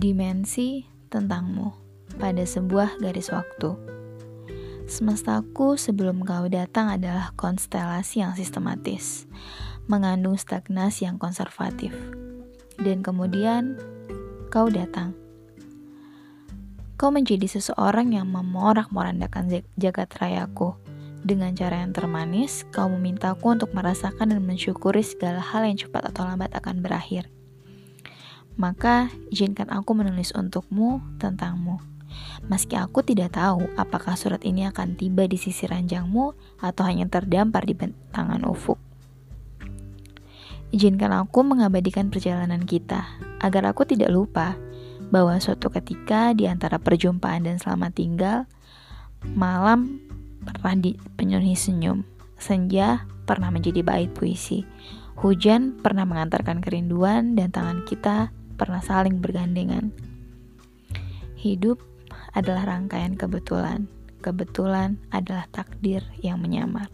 Dimensi tentangmu pada sebuah garis waktu. Semestaku sebelum kau datang adalah konstelasi yang sistematis, mengandung stagnasi yang konservatif. Dan kemudian kau datang. Kau menjadi seseorang yang memorak-morandakan jagat rayaku. Dengan cara yang termanis, kau memintaku untuk merasakan dan mensyukuri segala hal yang cepat atau lambat akan berakhir. Maka izinkan aku menulis untukmu tentangmu. Meski aku tidak tahu apakah surat ini akan tiba di sisi ranjangmu atau hanya terdampar di bentangan ufuk. Izinkan aku mengabadikan perjalanan kita, agar aku tidak lupa bahwa suatu ketika di antara perjumpaan dan selamat tinggal, malam pernah dipenuhi senyum, senja pernah menjadi bait puisi, hujan pernah mengantarkan kerinduan, dan tangan kita pernah saling bergandengan. Hidup adalah rangkaian kebetulan. Kebetulan adalah takdir yang menyamar.